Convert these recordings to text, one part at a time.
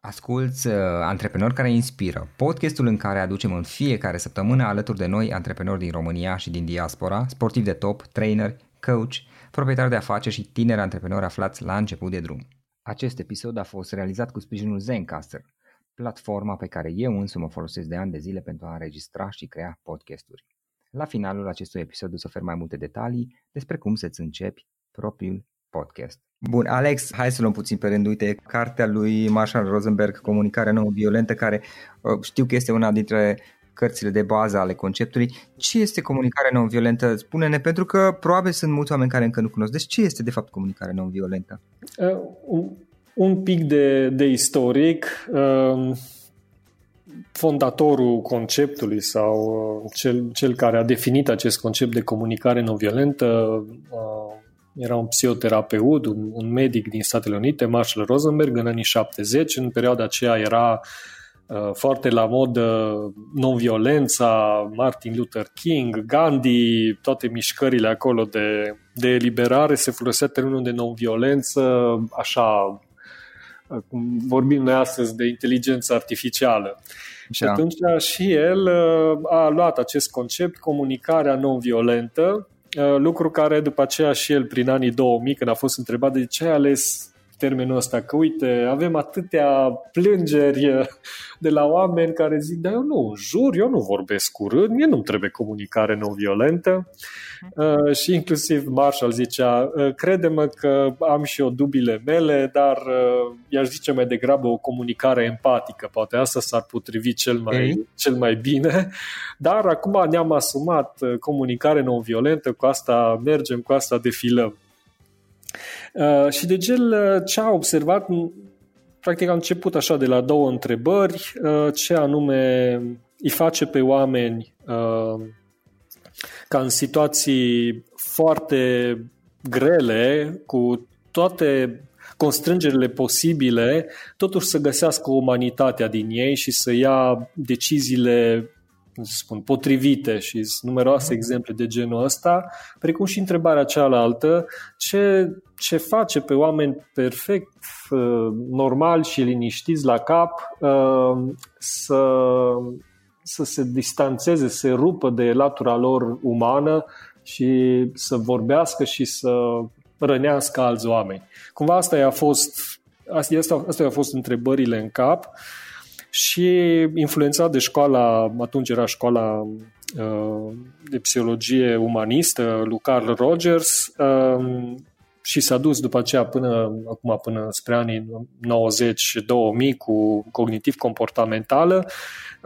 Asculți uh, Antreprenori care inspiră, podcastul în care aducem în fiecare săptămână alături de noi antreprenori din România și din diaspora, sportivi de top, trainer, coach, proprietari de afaceri și tineri antreprenori aflați la început de drum. Acest episod a fost realizat cu sprijinul Zencaster, platforma pe care eu însumi o folosesc de ani de zile pentru a înregistra și crea podcasturi. La finalul acestui episod o să ofer mai multe detalii despre cum să-ți începi propriul podcast. Bun, Alex, hai să luăm puțin pe rând. Uite, cartea lui Marshall Rosenberg, Comunicarea non-violentă, care uh, știu că este una dintre cărțile de bază ale conceptului. Ce este comunicarea non-violentă? Spune-ne, pentru că probabil sunt mulți oameni care încă nu cunosc. Deci ce este de fapt comunicarea non-violentă? Uh, un, un pic de, de istoric. Uh, fondatorul conceptului sau uh, cel, cel care a definit acest concept de comunicare non-violentă uh, era un psihoterapeut, un, un medic din Statele Unite, Marshall Rosenberg, în anii 70. În perioada aceea era uh, foarte la modă non-violența, Martin Luther King, Gandhi, toate mișcările acolo de, de eliberare, se folosea termenul de non-violență, așa, uh, cum vorbim noi astăzi de inteligență artificială. Și da. atunci și el uh, a luat acest concept, comunicarea non-violentă, Uh, lucru care după aceea și el prin anii 2000 când a fost întrebat de ce ai ales termenul ăsta, că uite, avem atâtea plângeri uh, de la oameni care zic, dar eu nu jur, eu nu vorbesc urât, mie nu trebuie comunicare non-violentă. Uh, și inclusiv Marshall zicea, uh, crede-mă că am și eu dubile mele, dar uh, i-aș zice mai degrabă o comunicare empatică, poate asta s-ar potrivi cel mai, okay. cel mai bine, dar acum ne-am asumat uh, comunicare non-violentă, cu asta mergem, cu asta defilăm. Uh, și de gel uh, ce a observat, practic a început așa de la două întrebări, uh, ce anume îi face pe oameni uh, ca în situații foarte grele, cu toate constrângerile posibile, totuși să găsească umanitatea din ei și să ia deciziile cum să spun, potrivite și numeroase mhm. exemple de genul ăsta, precum și întrebarea cealaltă, ce, ce face pe oameni perfect uh, normal și liniștiți la cap uh, să, să se distanțeze, să se rupă de latura lor umană și să vorbească și să rănească alți oameni. Cumva asta a fost, asta, asta a fost întrebările în cap. Uh, și influențat de școala, atunci era școala uh, de psihologie umanistă, lui Carl Rogers, uh, și s-a dus după aceea până acum până spre anii 90-2000 cu cognitiv-comportamentală.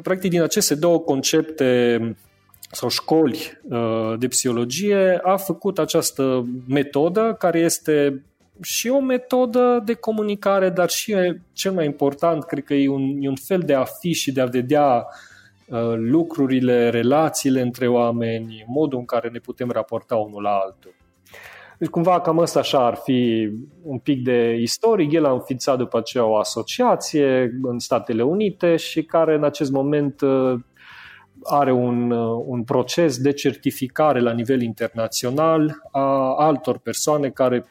Practic din aceste două concepte sau școli uh, de psihologie a făcut această metodă care este și o metodă de comunicare, dar și cel mai important, cred că e un, e un fel de a fi și de a vedea uh, lucrurile, relațiile între oameni, modul în care ne putem raporta unul la altul. Deci cumva cam asta așa ar fi un pic de istoric. El a înființat după aceea o asociație în Statele Unite și care în acest moment uh, are un, uh, un proces de certificare la nivel internațional a altor persoane care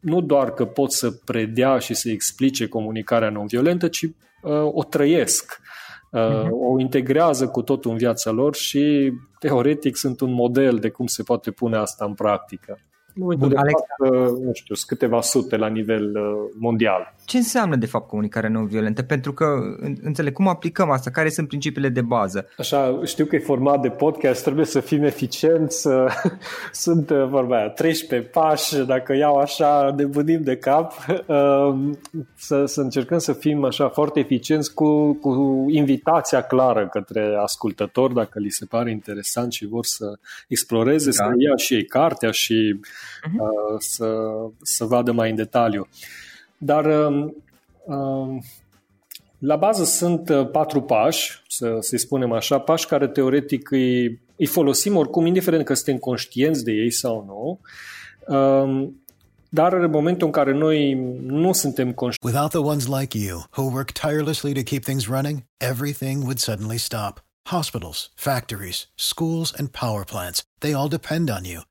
nu doar că pot să predea și să explice comunicarea non-violentă, ci uh, o trăiesc, uh, uh-huh. o integrează cu totul în viața lor și teoretic sunt un model de cum se poate pune asta în practică. Bun, Alex, fapt, nu știu, câteva sute la nivel uh, mondial. Ce înseamnă de fapt comunicare non-violentă? Pentru că înțeleg cum aplicăm asta, care sunt principiile de bază? Așa, știu că e format de podcast, trebuie să fim eficienți, sunt uh, vorba aia, 13 pași, dacă iau așa, de budim de cap, uh, să, să încercăm să fim așa foarte eficienți cu, cu invitația clară către ascultători, dacă li se pare interesant și vor să exploreze, da. să ia și ei cartea și uh-huh. să, să vadă mai în detaliu. Dar um, um, la bază sunt uh, patru pași, să, să-i spunem așa, pași care teoretic îi îi folosim oricum, indiferent că suntem conștienți de ei sau nu, um, dar în momentul în care noi nu suntem conștienți. Without the ones like you, who work tirelessly to keep things running, everything would suddenly stop. Hospitals, factories, schools, and power plants, they all depend on you.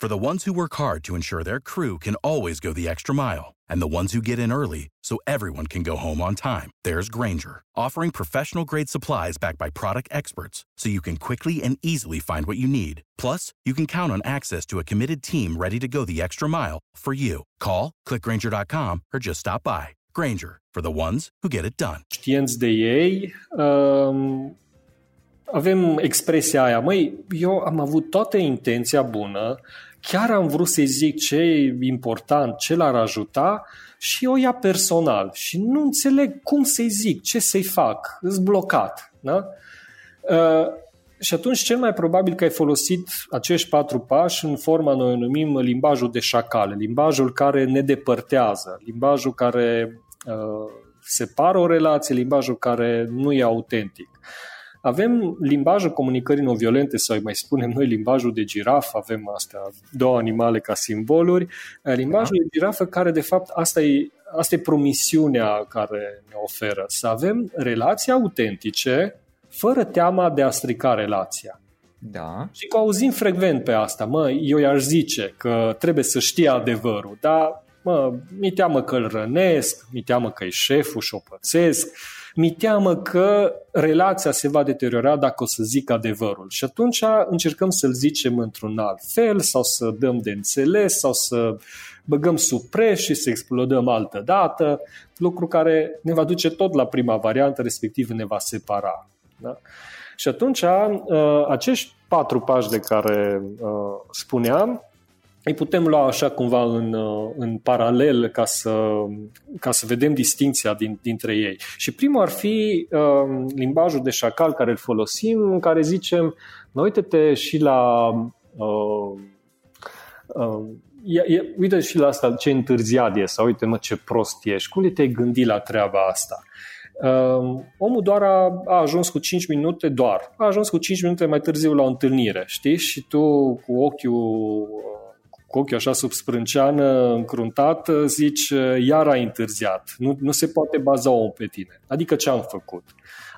For the ones who work hard to ensure their crew can always go the extra mile, and the ones who get in early so everyone can go home on time, there's Granger, offering professional grade supplies backed by product experts so you can quickly and easily find what you need. Plus, you can count on access to a committed team ready to go the extra mile for you. Call, clickgranger.com, or just stop by. Granger, for the ones who get it done. Știenți de ei, um, avem expresia aia, măi, eu am avut toată intenția bună, chiar am vrut să-i zic ce e important, ce l-ar ajuta și o ia personal și nu înțeleg cum să-i zic, ce să-i fac, îs blocat. Da? Uh, și atunci cel mai probabil că ai folosit acești patru pași în forma noi o numim limbajul de șacale, limbajul care ne depărtează, limbajul care uh, separă o relație, limbajul care nu e autentic. Avem limbajul comunicării non-violente sau mai spunem noi limbajul de girafă, avem astea două animale ca simboluri, limbajul da. de girafă care de fapt asta e, asta e promisiunea care ne oferă, să avem relații autentice fără teama de a strica relația. Da. Și că auzim frecvent pe asta, mă, eu i-aș zice că trebuie să știe adevărul, dar mă, mi teamă că îl rănesc, mi teamă că e șeful și o pățesc, mi teamă că relația se va deteriora dacă o să zic adevărul. Și atunci încercăm să-l zicem într-un alt fel sau să dăm de înțeles sau să băgăm sub preș și să explodăm altă dată, lucru care ne va duce tot la prima variantă, respectiv ne va separa. Da? Și atunci uh, acești patru pași de care uh, spuneam îi putem lua așa cumva în, uh, în paralel ca să, ca să vedem distinția din, dintre ei. Și primul ar fi uh, limbajul de șacal care îl folosim, în care zicem, mă uite-te și la uh, uh, ia, ia, uite și la asta ce întârziat e sau uite mă ce prost ești, cum te-ai gândit la treaba asta? Uh, omul doar a, a ajuns cu 5 minute, doar, a ajuns cu 5 minute mai târziu la o întâlnire, știi? Și tu cu ochiul cu ochiul așa sub sprânceană, încruntat, zici, iar ai întârziat. Nu, nu se poate baza om pe tine. Adică ce am făcut?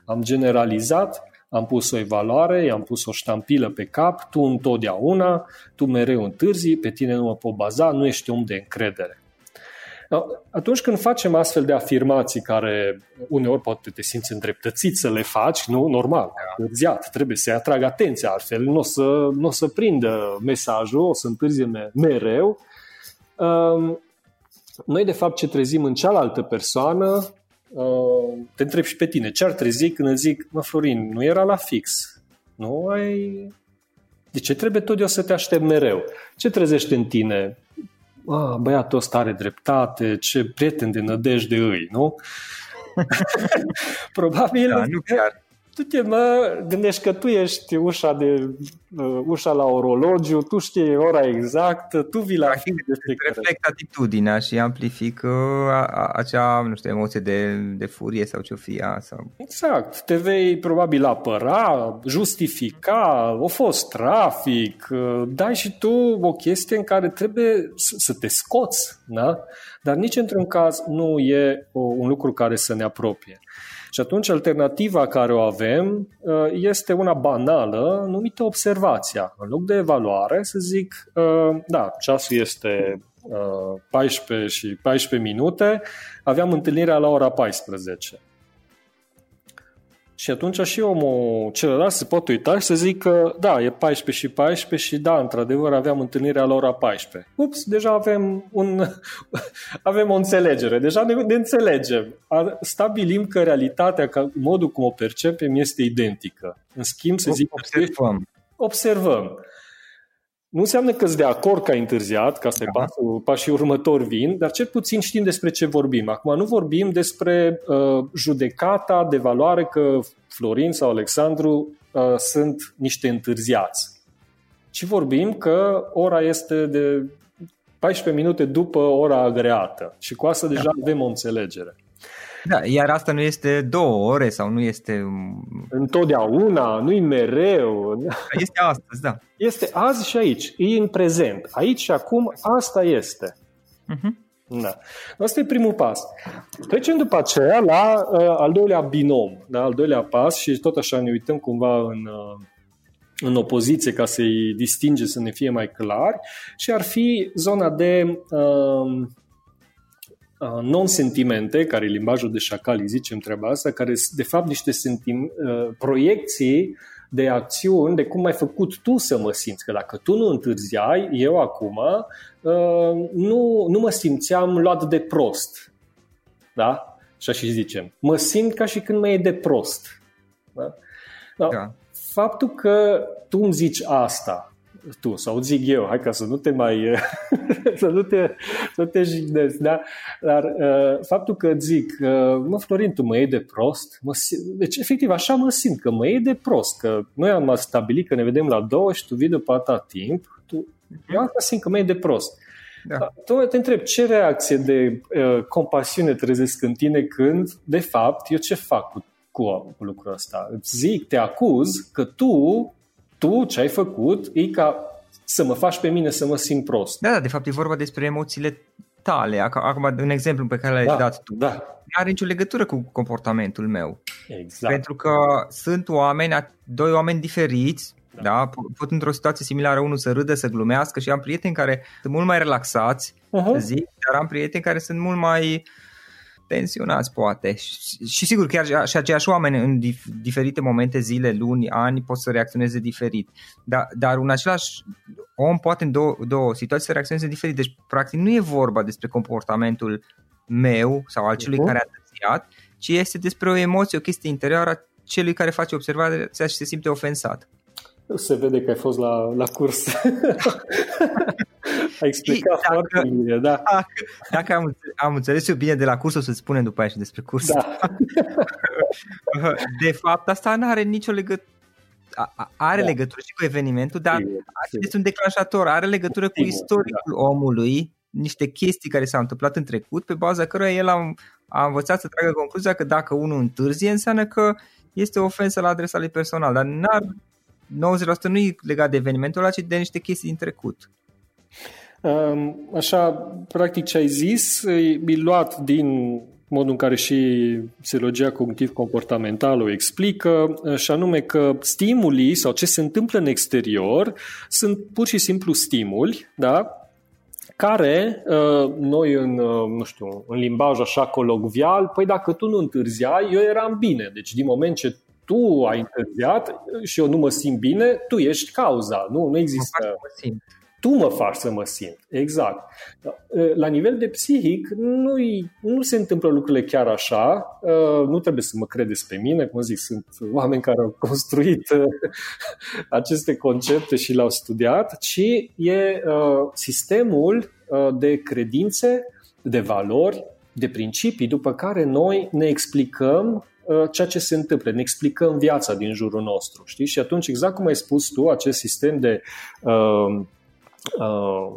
Am generalizat, am pus o evaluare, i-am pus o ștampilă pe cap, tu întotdeauna, tu mereu întârzi, pe tine nu mă pot baza, nu ești om de încredere. Atunci când facem astfel de afirmații care uneori poate te simți îndreptățit să le faci, nu, normal, întârziat, trebuie să-i atrag atenția, altfel nu o să, nu o să prindă mesajul, o să întârzie mereu. Um, noi, de fapt, ce trezim în cealaltă persoană, uh, te întreb și pe tine, ce ar trezi când îți zic, mă, Florin, nu era la fix, nu ai... De ce trebuie tot eu să te aștept mereu? Ce trezește în tine? Ah, băiatul ăsta are dreptate, ce prieten de nădejde îi, nu? Probabil da, nu chiar tu te mă gândești că tu ești ușa, de, uh, ușa la orologiu, tu știi ora exactă, tu vii la Practic, reflect atitudinea și amplific acea, nu știu, emoție de, de furie sau ce-o fie. Sau... Exact. Te vei probabil apăra, justifica, a fost trafic, uh, dai și tu o chestie în care trebuie să te scoți, da? Dar nici într-un caz nu e un lucru care să ne apropie. Și atunci alternativa care o avem uh, este una banală numită observația. În loc de evaluare să zic, uh, da, ceasul este 14 uh, și 14 minute, aveam întâlnirea la ora 14. Și atunci și omul celălalt se poate uita și să zică, da, e 14 și 14 și da, într-adevăr aveam întâlnirea la ora 14. Ups, deja avem, un, avem o înțelegere, deja ne, ne înțelegem. Stabilim că realitatea, că modul cum o percepem este identică. În schimb, să zic, observăm. Observăm. Nu înseamnă că sunt de acord că ai întârziat, că asta da. e pasul, pașii următori vin, dar cel puțin știm despre ce vorbim. Acum nu vorbim despre uh, judecata de valoare că Florin sau Alexandru uh, sunt niște întârziați, ci vorbim că ora este de 14 minute după ora agreată și cu asta deja da. avem o înțelegere. Da, iar asta nu este două ore sau nu este... Întotdeauna, nu-i mereu. Este astăzi, da. Este azi și aici, e în prezent. Aici și acum, asta este. Uh-huh. Da. Asta e primul pas. Trecem după aceea la uh, al doilea binom, da? al doilea pas și tot așa ne uităm cumva în, uh, în opoziție ca să-i distinge, să ne fie mai clar și ar fi zona de uh, uh, non-sentimente, care e limbajul de șacal, zicem treaba asta, care sunt de fapt niște sentim- uh, proiecții de acțiuni, de cum ai făcut tu să mă simți. Că dacă tu nu întârziai, eu acum uh, nu, nu mă simțeam luat de prost. Da? Așa și zicem. Mă simt ca și când mă e de prost. Da? Da. da. Faptul că tu îmi zici asta, tu sau zic eu, hai ca să nu te mai să nu te, să te jignezi, da? Dar uh, faptul că zic, uh, mă Florin, tu mă iei de prost, mă deci efectiv așa mă simt, că mă iei de prost, că noi am stabilit că ne vedem la două și tu vii după atâta timp, tu, eu asta simt că mă iei de prost. Da. Tu te întreb, ce reacție de uh, compasiune trezesc în tine când, de fapt, eu ce fac cu, cu, cu lucrul ăsta? Îți zic, te acuz că tu tu ce ai făcut e ca să mă faci pe mine să mă simt prost. Da, da, de fapt e vorba despre emoțiile tale. Acum, în exemplu pe care l-ai da, dat tu, da. nu are nicio legătură cu comportamentul meu. Exact. Pentru că sunt oameni, doi oameni diferiți, da. da? Pot într-o situație similară unul să râdă, să glumească și am prieteni care sunt mult mai relaxați, uh-huh. zic, dar am prieteni care sunt mult mai uh, tensionați poate și, și sigur chiar și aceiași oameni în dif, diferite momente, zile, luni, ani pot să reacționeze diferit, dar, dar un același om poate în două, două situații să reacționeze diferit, deci practic nu e vorba despre comportamentul meu sau al celui uh-huh. care a tățiat, ci este despre o emoție, o chestie interioară a celui care face observarea și se simte ofensat. Se vede că ai fost la, la curs. ai explicat dacă, foarte bine, da. Dacă, dacă am, am înțeles eu bine de la curs, o să spunem după aia și despre curs. Da. De fapt, asta nu are nicio legătură are da. legătură și cu evenimentul, dar este un declanșator, are legătură cu istoricul da. omului, niște chestii care s-au întâmplat în trecut, pe baza căruia el a, a învățat să tragă concluzia că dacă unul întârzie, înseamnă că este o ofensă la adresa lui personal, dar n-ar 90% nu e legat de evenimentul ăla, ci de niște chestii din trecut. Așa, practic ce ai zis, e luat din modul în care și psihologia cognitiv-comportamentală o explică, și anume că stimulii sau ce se întâmplă în exterior sunt pur și simplu stimuli, da? care uh, noi în, uh, nu știu, în limbaj așa colocvial, păi dacă tu nu întârziai, eu eram bine. Deci din moment ce tu ai întârziat și eu nu mă simt bine, tu ești cauza. Nu, nu există. Tu mă faci să mă simt. Exact. La nivel de psihic, nu, nu se întâmplă lucrurile chiar așa. Nu trebuie să mă credeți pe mine, cum zic, sunt oameni care au construit aceste concepte și le-au studiat, ci e sistemul de credințe, de valori, de principii, după care noi ne explicăm Uh, ceea ce se întâmplă, ne explicăm viața din jurul nostru. Știi? Și atunci, exact cum ai spus tu, acest sistem de uh, uh,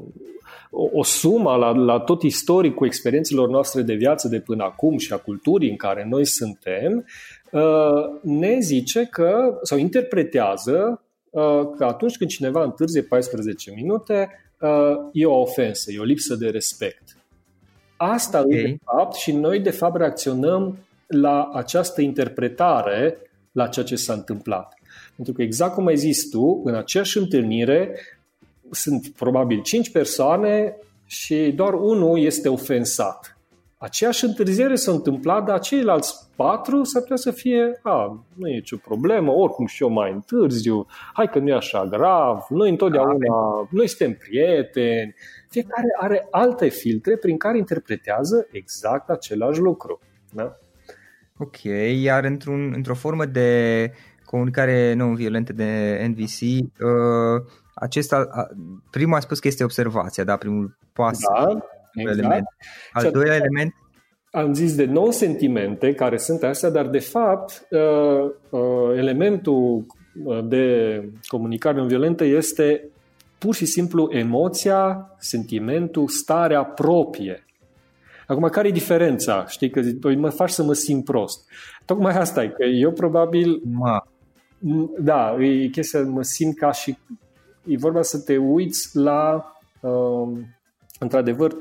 o sumă la, la tot istoricul experiențelor noastre de viață de până acum și a culturii în care noi suntem, uh, ne zice că, sau interpretează uh, că atunci când cineva întârzie 14 minute, uh, e o ofensă, e o lipsă de respect. Asta okay. de fapt și noi de fapt reacționăm la această interpretare la ceea ce s-a întâmplat. Pentru că exact cum ai zis tu, în aceeași întâlnire sunt probabil cinci persoane și doar unul este ofensat. Aceeași întârziere s-a întâmplat, dar ceilalți patru s-ar putea să fie, a, nu e nicio problemă, oricum și eu mai întârziu, hai că nu e așa grav, noi întotdeauna, noi suntem prieteni. Fiecare are alte filtre prin care interpretează exact același lucru. Da? Ok, iar într-un, într-o formă de comunicare non-violentă de NVC, uh, acesta, primul a spus că este observația, da, primul pas. Da, exact. element. Al doilea element am zis de non-sentimente care sunt astea, dar de fapt uh, uh, elementul de comunicare non-violentă este pur și simplu emoția, sentimentul, starea proprie. Acum, care e diferența? Știi că zic, păi mă faci să mă simt prost. Tocmai asta e, că eu probabil... Ma. Da, e chestia, mă simt ca și... E vorba să te uiți la, uh, într-adevăr,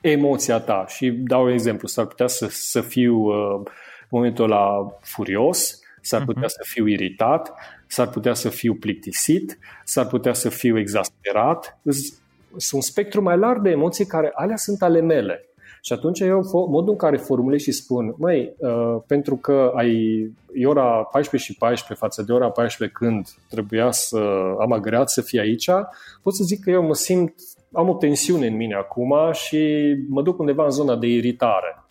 emoția ta. Și dau un exemplu, s-ar putea să, să fiu uh, în momentul ăla furios, s-ar putea uh-huh. să fiu iritat, s-ar putea să fiu plictisit, s-ar putea să fiu exasperat. Sunt un spectru mai larg de emoții care alea sunt ale mele. Și atunci eu, modul în care formulez și spun, măi, uh, pentru că ai, e ora 14 și 14 față de ora 14 când trebuia să am agreat să fie aici, pot să zic că eu mă simt, am o tensiune în mine acum și mă duc undeva în zona de iritare.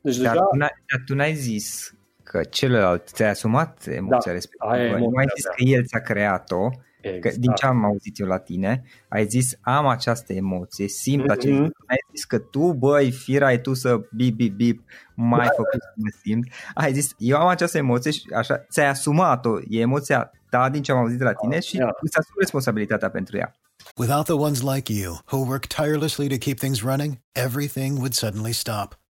Deci dar, deja... tu n-ai, dar tu n-ai zis că celălalt ți-a asumat emoția da, respectivă, nu ai zis că el ți-a creat-o, Exact. Că, din ce am auzit eu la tine, ai zis am această emoție, simt mm-hmm. acest ai zis că tu, băi, fira ai tu să bip, bip, bip, mai da. făcut să mă simt. Ai zis, eu am această emoție și așa, ți-ai asumat-o, e emoția ta din ce am auzit de la tine și yeah. îți asumi responsabilitatea pentru ea. Without the ones like you, who work tirelessly to keep things running, everything would suddenly stop.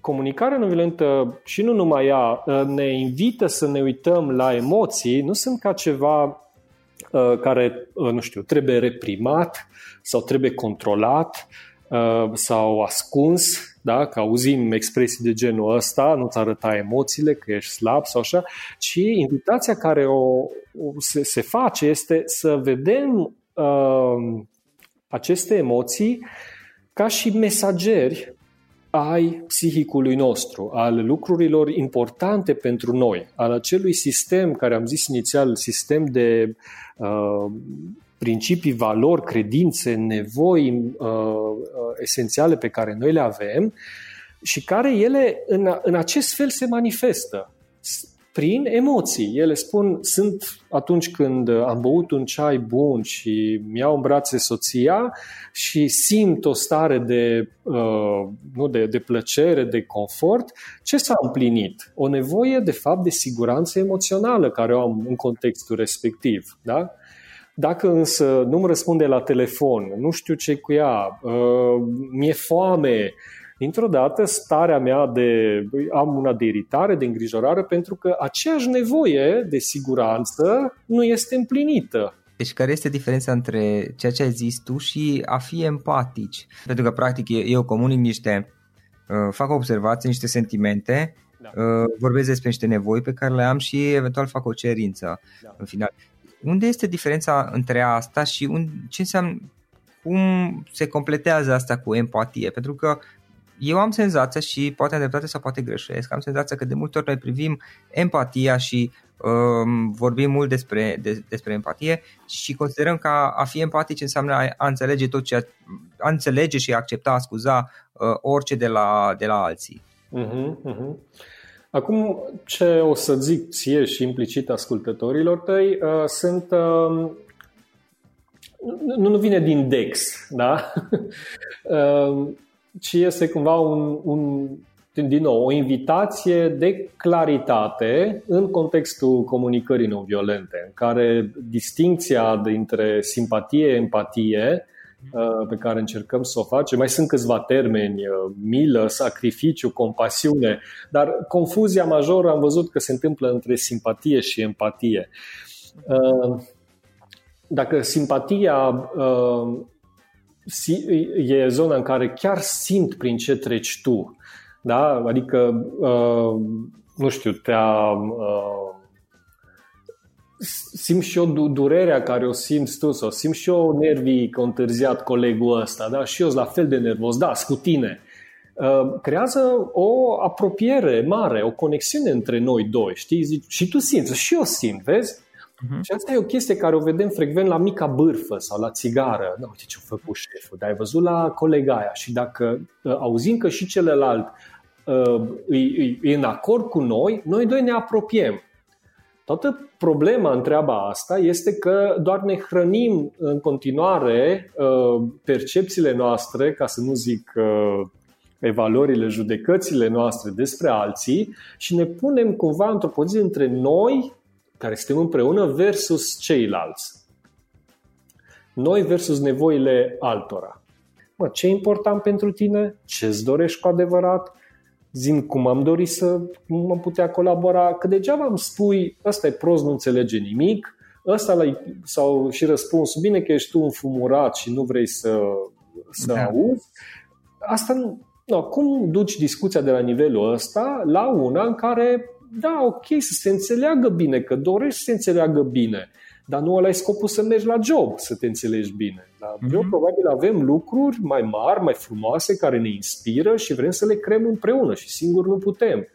comunicarea non-violentă și nu numai ea uh, ne invită să ne uităm la emoții, nu sunt ca ceva uh, care, uh, nu știu, trebuie reprimat sau trebuie controlat sau ascuns, da? că auzim expresii de genul ăsta, nu-ți arăta emoțiile, că ești slab sau așa, ci invitația care o, o se, se face este să vedem uh, aceste emoții ca și mesageri ai psihicului nostru, al lucrurilor importante pentru noi, al acelui sistem care am zis inițial, sistem de uh, principii, valori, credințe, nevoi uh, uh, esențiale pe care noi le avem și care ele în, în acest fel se manifestă prin emoții. Ele spun, sunt atunci când am băut un ceai bun și mi-au în brațe soția și simt o stare de, uh, nu, de, de plăcere, de confort, ce s-a împlinit? O nevoie, de fapt, de siguranță emoțională care o am în contextul respectiv. Da? Dacă însă nu-mi răspunde la telefon, nu știu ce cu ea, uh, mi-e foame, dintr-o dată starea mea de, am una de iritare, de îngrijorare, pentru că aceeași nevoie de siguranță nu este împlinită. Deci care este diferența între ceea ce ai zis tu și a fi empatici? Pentru că practic eu comunic niște, uh, fac observații, niște sentimente, da. uh, vorbesc despre niște nevoi pe care le am și eventual fac o cerință da. în final. Unde este diferența între asta și un, ce înseamnă, cum se completează asta cu empatie? Pentru că eu am senzația și poate am dreptate sau poate greșesc, am senzația că de multe ori noi privim empatia și um, vorbim mult despre, de, despre empatie și considerăm că a, a fi empatici înseamnă a, a înțelege tot ce a înțelege și a accepta, a scuza uh, orice de la, de la alții. Uh-huh, uh-huh. Acum, ce o să zic ție și implicit ascultătorilor tăi uh, sunt uh, nu, nu vine din Dex, da? uh, ci este cumva un, un, din nou, o invitație de claritate în contextul comunicării non-violente, în care distinția dintre simpatie, empatie, uh, pe care încercăm să o facem. Mai sunt câțiva termeni, uh, milă, sacrificiu, compasiune, dar confuzia majoră am văzut că se întâmplă între simpatie și empatie. Uh, dacă simpatia e zona în care chiar simt prin ce treci tu. Da? Adică, uh, nu știu, te-a... Uh, simt și eu durerea care o simți tu sau simt și eu nervii că a întârziat colegul ăsta, da? Și eu sunt la fel de nervos, da, cu tine. Uh, creează o apropiere mare, o conexiune între noi doi, știi? Zici, și tu simți, și eu simt, vezi? Uh-huh. Și asta e o chestie care o vedem frecvent la mica bârfă sau la țigară. Da, uite ce-a făcut șeful, dar ai văzut la colega aia și dacă uh, auzim că și celălalt uh, e, e în acord cu noi, noi doi ne apropiem. Toată problema în treaba asta este că doar ne hrănim în continuare uh, percepțiile noastre, ca să nu zic uh, evaluările, judecățile noastre despre alții și ne punem cumva într-o poziție între noi, care suntem împreună, versus ceilalți. Noi versus nevoile altora. Mă, ce e important pentru tine? Ce îți dorești cu adevărat? Zim cum am dorit să mă putea colabora, că degeaba îmi spui, ăsta e prost, nu înțelege nimic, ăsta la, sau și răspunsul, bine că ești tu înfumurat și nu vrei să, să da. auzi, asta No, cum duci discuția de la nivelul ăsta la una în care, da, ok, să se înțeleagă bine, că dorești să se înțeleagă bine, dar nu ăla e scopul să mergi la job, să te înțelegi bine. La mm-hmm. job probabil avem lucruri mai mari, mai frumoase, care ne inspiră și vrem să le creăm împreună și singur nu putem.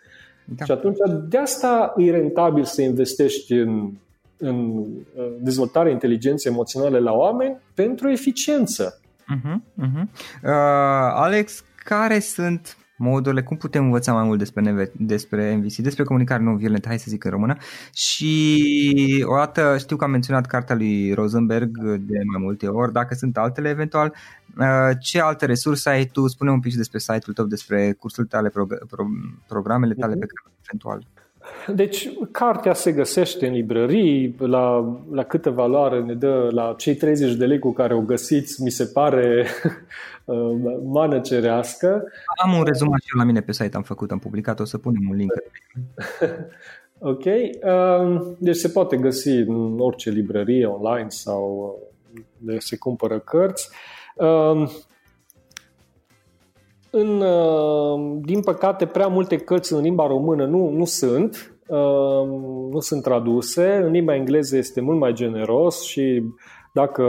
Da. Și atunci de asta e rentabil să investești în, în dezvoltarea inteligenței emoționale la oameni pentru eficiență. Uh-huh, uh-huh. Uh, Alex, care sunt modurile, cum putem învăța mai mult despre, despre MVC, despre comunicare non-violentă, hai să zic în română. Și o dată știu că am menționat cartea lui Rosenberg de mai multe ori, dacă sunt altele eventual, uh, ce alte resurse ai tu? Spune un pic despre site-ul tău, despre cursurile tale, programele tale pe care eventual. Deci, cartea se găsește în librării, la, la câtă valoare ne dă, la cei 30 de lei cu care o găsiți, mi se pare uh, mană cerească. Am un rezumat și eu la mine pe site, am făcut, am publicat, o să punem un link. ok, um, deci se poate găsi în orice librărie online sau uh, de se cumpără cărți. Um, în, uh, din păcate, prea multe cărți în limba română nu, nu sunt, uh, nu sunt traduse. În limba engleză este mult mai generos și dacă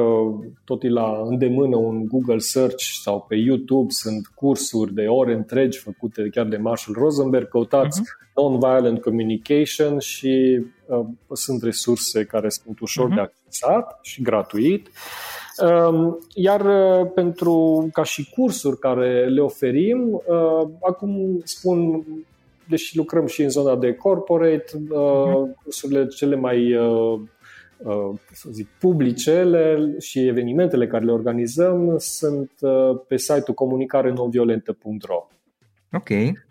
tot e la îndemână un Google Search sau pe YouTube sunt cursuri de ore întregi făcute chiar de Marshall Rosenberg, căutați uh-huh. Non-Violent Communication și uh, sunt resurse care sunt ușor uh-huh. de accesat și gratuit. Uh, Ehm, iar uh, pentru ca și cursuri care le oferim, uh, acum spun, deși lucrăm și în zona de corporate, uh, cursurile cele mai să zic, publice și evenimentele care le organizăm sunt pe site-ul comunicarenonviolentă.ro Ok.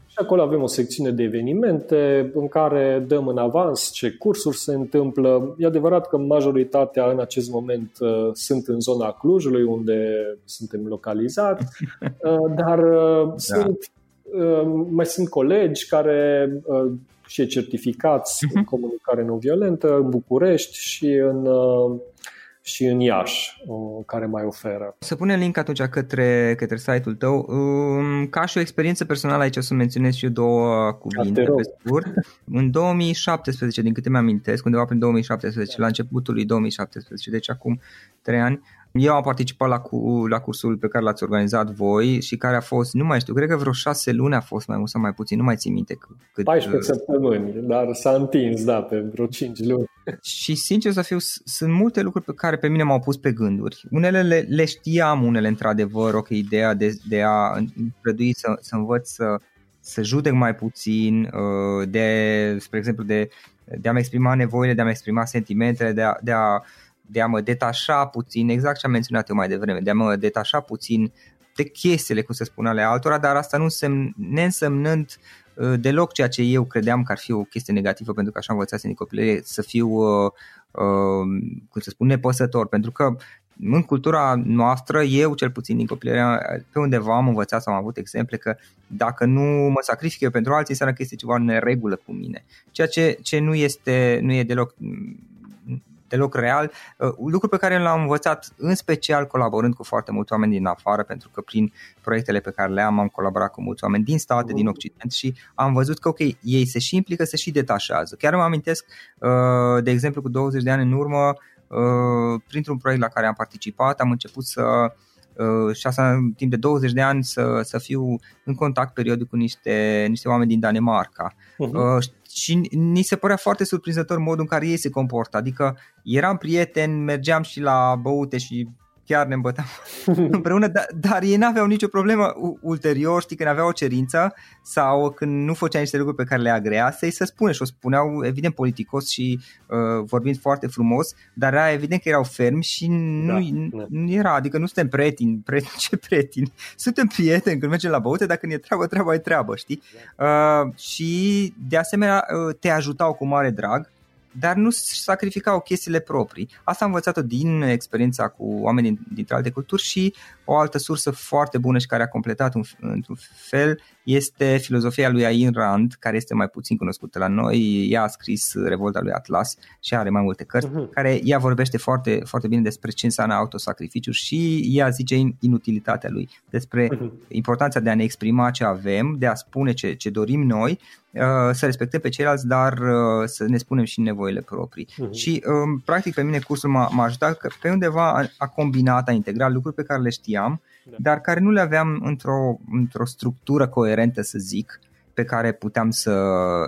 Și acolo avem o secțiune de evenimente în care dăm în avans ce cursuri se întâmplă. E adevărat că majoritatea în acest moment uh, sunt în zona Clujului, unde suntem localizați, uh, dar uh, da. sunt, uh, mai sunt colegi care uh, și certificați uh-huh. în comunicare non-violentă în București și în uh, și în Iași, care mai oferă. Să punem link atunci către, către site-ul tău. Um, ca și o experiență personală aici o să menționez și eu două cuvinte pe scurt. În 2017, din câte mi-amintesc, undeva prin 2017, la începutul lui 2017, deci acum trei ani, eu am participat la, cu, la cursul pe care l-ați organizat voi și care a fost, nu mai știu, cred că vreo șase luni a fost mai mult sau mai puțin, nu mai țin minte cât. 14 uh, săptămâni, dar s-a întins, da, pe vreo 5 luni. Și sincer să fiu, sunt multe lucruri pe care pe mine m-au pus pe gânduri. Unele le, le știam, unele într-adevăr, ok, ideea de, de a împrădui să, să învăț să, să judec mai puțin, uh, de, spre exemplu, de, de a-mi exprima nevoile, de a-mi exprima sentimentele, de a, de a de a mă detașa puțin, exact ce am menționat eu mai devreme, de a mă detașa puțin de chestiile, cum se spune, ale altora, dar asta nu însemn, neînsemnând uh, deloc ceea ce eu credeam că ar fi o chestie negativă, pentru că așa am învățat în copilărie, să fiu, uh, uh, cum se spune, nepăsător, pentru că în cultura noastră, eu cel puțin din copilărie, pe undeva am învățat sau am avut exemple că dacă nu mă sacrific eu pentru alții, înseamnă că este ceva în neregulă cu mine. Ceea ce, ce nu, este, nu e deloc deloc real, uh, lucru pe care l-am învățat în special colaborând cu foarte mulți oameni din afară, pentru că prin proiectele pe care le-am am colaborat cu mulți oameni din state, din Occident și am văzut că ok, ei se și implică, se și detașează. Chiar mă amintesc, uh, de exemplu, cu 20 de ani în urmă, uh, printr-un proiect la care am participat, am început să Uh, și asta în timp de 20 de ani să, să fiu în contact periodic cu niște, niște oameni din Danemarca. Uh-huh. Uh, și ni se părea foarte surprinzător modul în care ei se comportă. Adică eram prieteni, mergeam și la băute și chiar ne îmbăteam împreună, dar, dar ei n-aveau nicio problemă ulterior, știi, când aveau o cerință sau când nu făcea niște lucruri pe care le agrea, să-i se spune și o spuneau evident politicos și uh, vorbind foarte frumos, dar era evident că erau fermi și nu, da, da. nu era, adică nu suntem prieteni, prieteni, ce prieteni, suntem prieteni când mergem la băute, dacă e treabă, treaba e treabă, știi? Uh, și de asemenea uh, te ajutau cu mare drag dar nu sacrificau chestiile proprii. Asta am învățat-o din experiența cu oameni dintre alte culturi și o altă sursă foarte bună și care a completat un, într-un fel este filozofia lui Ayn Rand, care este mai puțin cunoscută la noi. Ea a scris Revolta lui Atlas și are mai multe cărți, uh-huh. care ea vorbește foarte, foarte bine despre ce înseamnă autosacrificiu și ea zice inutilitatea lui, despre uh-huh. importanța de a ne exprima ce avem, de a spune ce, ce dorim noi, uh, să respectăm pe ceilalți, dar uh, să ne spunem și nevoile proprii. Uh-huh. Și um, practic pe mine cursul m-a, m-a ajutat că pe undeva a, a combinat, a integrat lucruri pe care le știam știam, da. dar care nu le aveam într-o, într-o structură coerentă, să zic, pe care puteam să,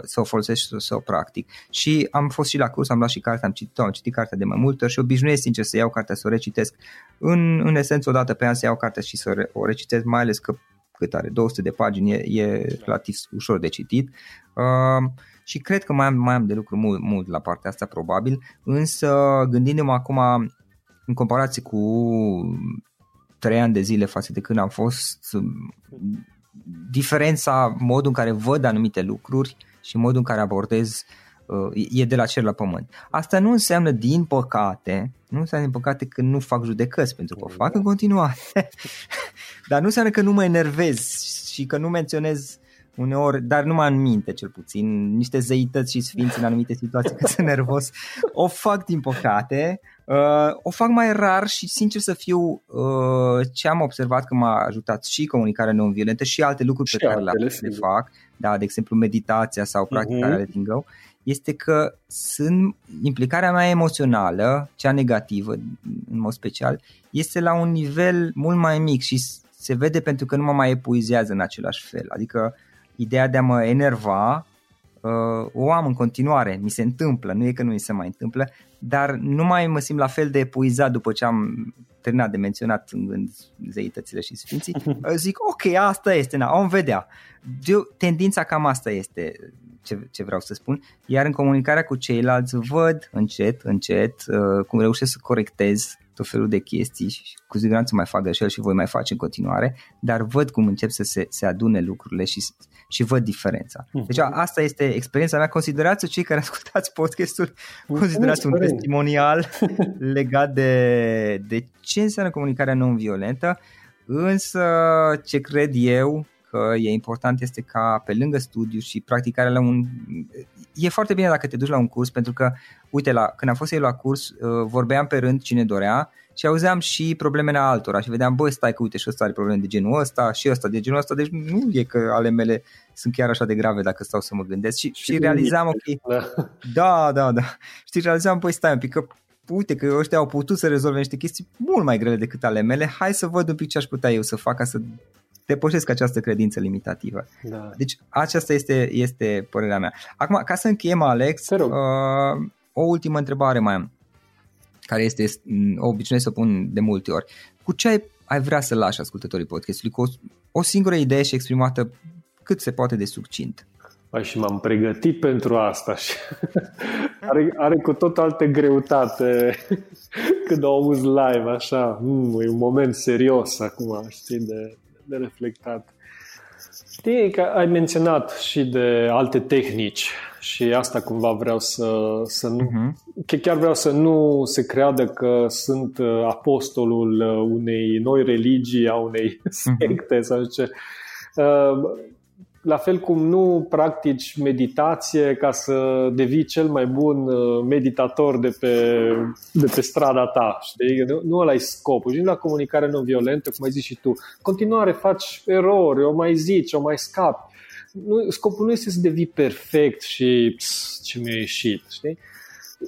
să o folosesc și să, să o practic. Și am fost și la curs, am luat și cartea, am citit am citit cartea de mai multe ori și obișnuiesc sincer să iau cartea, să o recitesc. În, în esență, o dată pe an să iau cartea și să o recitesc, mai ales că cât are, 200 de pagini, e, e relativ ușor de citit. Uh, și cred că mai am, mai am de lucru mult, mult la partea asta probabil, însă gândindu-mă acum în comparație cu trei ani de zile față de când am fost, diferența, modul în care văd anumite lucruri și modul în care abordez uh, e de la cer la pământ. Asta nu înseamnă, din păcate, nu înseamnă, din păcate, că nu fac judecăți, pentru că o fac în continuare. Dar nu înseamnă că nu mă enervez și că nu menționez uneori, dar numai în minte cel puțin, niște zeități și sfinți în anumite situații că sunt nervos. O fac din păcate, uh, o fac mai rar și sincer să fiu uh, ce am observat că m-a ajutat și comunicarea non-violentă și alte lucruri și pe care le, le fac, da, de exemplu meditația sau mhm. practicarea uh-huh. de Tingo, este că sunt implicarea mea emoțională, cea negativă în mod special, este la un nivel mult mai mic și se vede pentru că nu mă mai epuizează în același fel. Adică ideea de a mă enerva uh, o am în continuare, mi se întâmplă, nu e că nu mi se mai întâmplă, dar nu mai mă simt la fel de epuizat după ce am terminat de menționat în gând zeitățile și sfinții. Zic, ok, asta este, na, om vedea. De, tendința cam asta este ce, ce vreau să spun, iar în comunicarea cu ceilalți văd încet, încet uh, cum reușesc să corectez tot felul de chestii și cu siguranță mai fac greșeli și voi mai face în continuare, dar văd cum încep să se, se adune lucrurile și, și văd diferența. Mhm. Deci asta este experiența mea. Considerați cei care ascultați podcastul, considerați un testimonial legat de, de ce înseamnă comunicarea non-violentă, însă ce cred eu că e important este ca pe lângă studiu și practicarea la un... E foarte bine dacă te duci la un curs pentru că, uite, la, când am fost eu la curs, uh, vorbeam pe rând cine dorea și auzeam și problemele altora și vedeam, băi, stai că uite și ăsta are probleme de genul ăsta și ăsta de genul ăsta, deci nu e că ale mele sunt chiar așa de grave dacă stau să mă gândesc. Și, și, și realizam, ok, da. da, da, da, știi, realizam, băi, stai un pic, că uite că ăștia au putut să rezolve niște chestii mult mai grele decât ale mele, hai să văd un pic ce aș putea eu să fac ca să depășesc această credință limitativă. Da. Deci aceasta este, este părerea mea. Acum, ca să încheiem, Alex, uh, o ultimă întrebare mai am, care este o obișnuiesc să pun de multe ori. Cu ce ai, ai vrea să lași ascultătorii podcastului? Cu o, o singură idee și exprimată cât se poate de succint. Păi și m-am pregătit pentru asta și are, are cu tot alte greutate când o auzi live, așa, mm, e un moment serios acum, știi, de, de reflectat. Știi că ai menționat și de alte tehnici și asta cumva vreau să, să nu, uh-huh. chiar vreau să nu se creadă că sunt uh, apostolul uh, unei noi religii, a unei mhm. secte uh-huh. sau ce. Uh, la fel cum nu practici meditație ca să devii cel mai bun uh, meditator de pe, de pe strada ta. Știi? Nu, nu ăla e scopul. Și la comunicare non-violentă, cum ai zis și tu, continuare faci erori, o mai zici, o mai scapi. Nu, scopul nu este să devii perfect și pss, ce mi-a ieșit. Știi?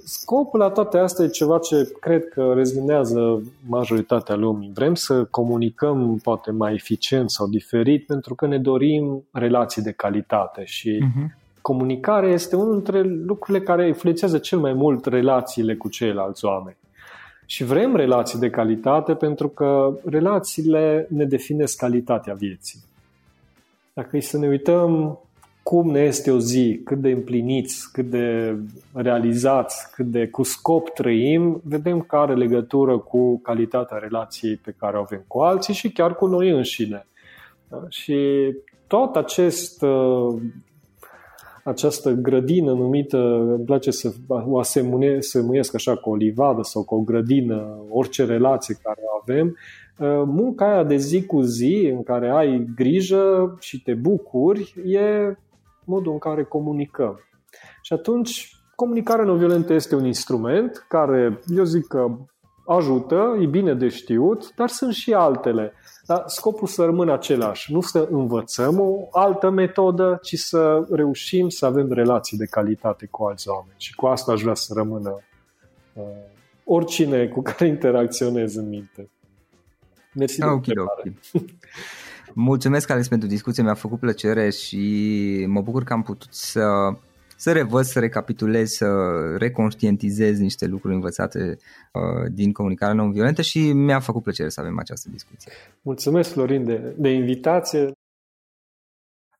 Scopul la toate astea e ceva ce cred că rezminează majoritatea lumii. Vrem să comunicăm poate mai eficient sau diferit pentru că ne dorim relații de calitate și uh-huh. comunicarea este unul dintre lucrurile care influențează cel mai mult relațiile cu ceilalți oameni. Și vrem relații de calitate pentru că relațiile ne definesc calitatea vieții. Dacă e să ne uităm cum ne este o zi, cât de împliniți, cât de realizați, cât de cu scop trăim, vedem că are legătură cu calitatea relației pe care o avem cu alții și chiar cu noi înșine. Da? Și tot acest uh, această grădină numită, îmi place să o asemuiesc așa cu o livadă sau cu o grădină, orice relație care o avem, uh, munca aia de zi cu zi în care ai grijă și te bucuri e modul în care comunicăm. Și atunci, comunicarea non-violentă este un instrument care, eu zic că ajută, e bine de știut, dar sunt și altele. Dar scopul să rămână același, nu să învățăm o altă metodă, ci să reușim să avem relații de calitate cu alți oameni. Și cu asta aș vrea să rămână uh, oricine cu care interacționez în minte. Mersi okay, de okay. Mulțumesc, Alex, pentru discuție, mi-a făcut plăcere și mă bucur că am putut să, să revăd, să recapitulez, să reconștientizez niște lucruri învățate uh, din comunicarea non-violentă și mi-a făcut plăcere să avem această discuție. Mulțumesc, Florin, de, de invitație.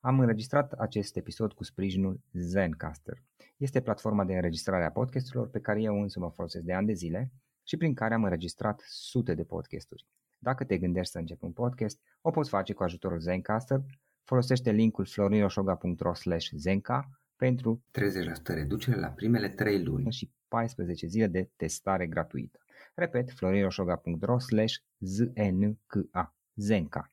Am înregistrat acest episod cu sprijinul Zencaster. Este platforma de înregistrare a podcasturilor pe care eu însă mă folosesc de ani de zile și prin care am înregistrat sute de podcasturi. Dacă te gândești să începi un podcast, o poți face cu ajutorul Zencaster. Folosește linkul florinosoga.ro zenca pentru 30% reducere la primele 3 luni și 14 zile de testare gratuită. Repet, florinosoga.ro zenca. Zenca.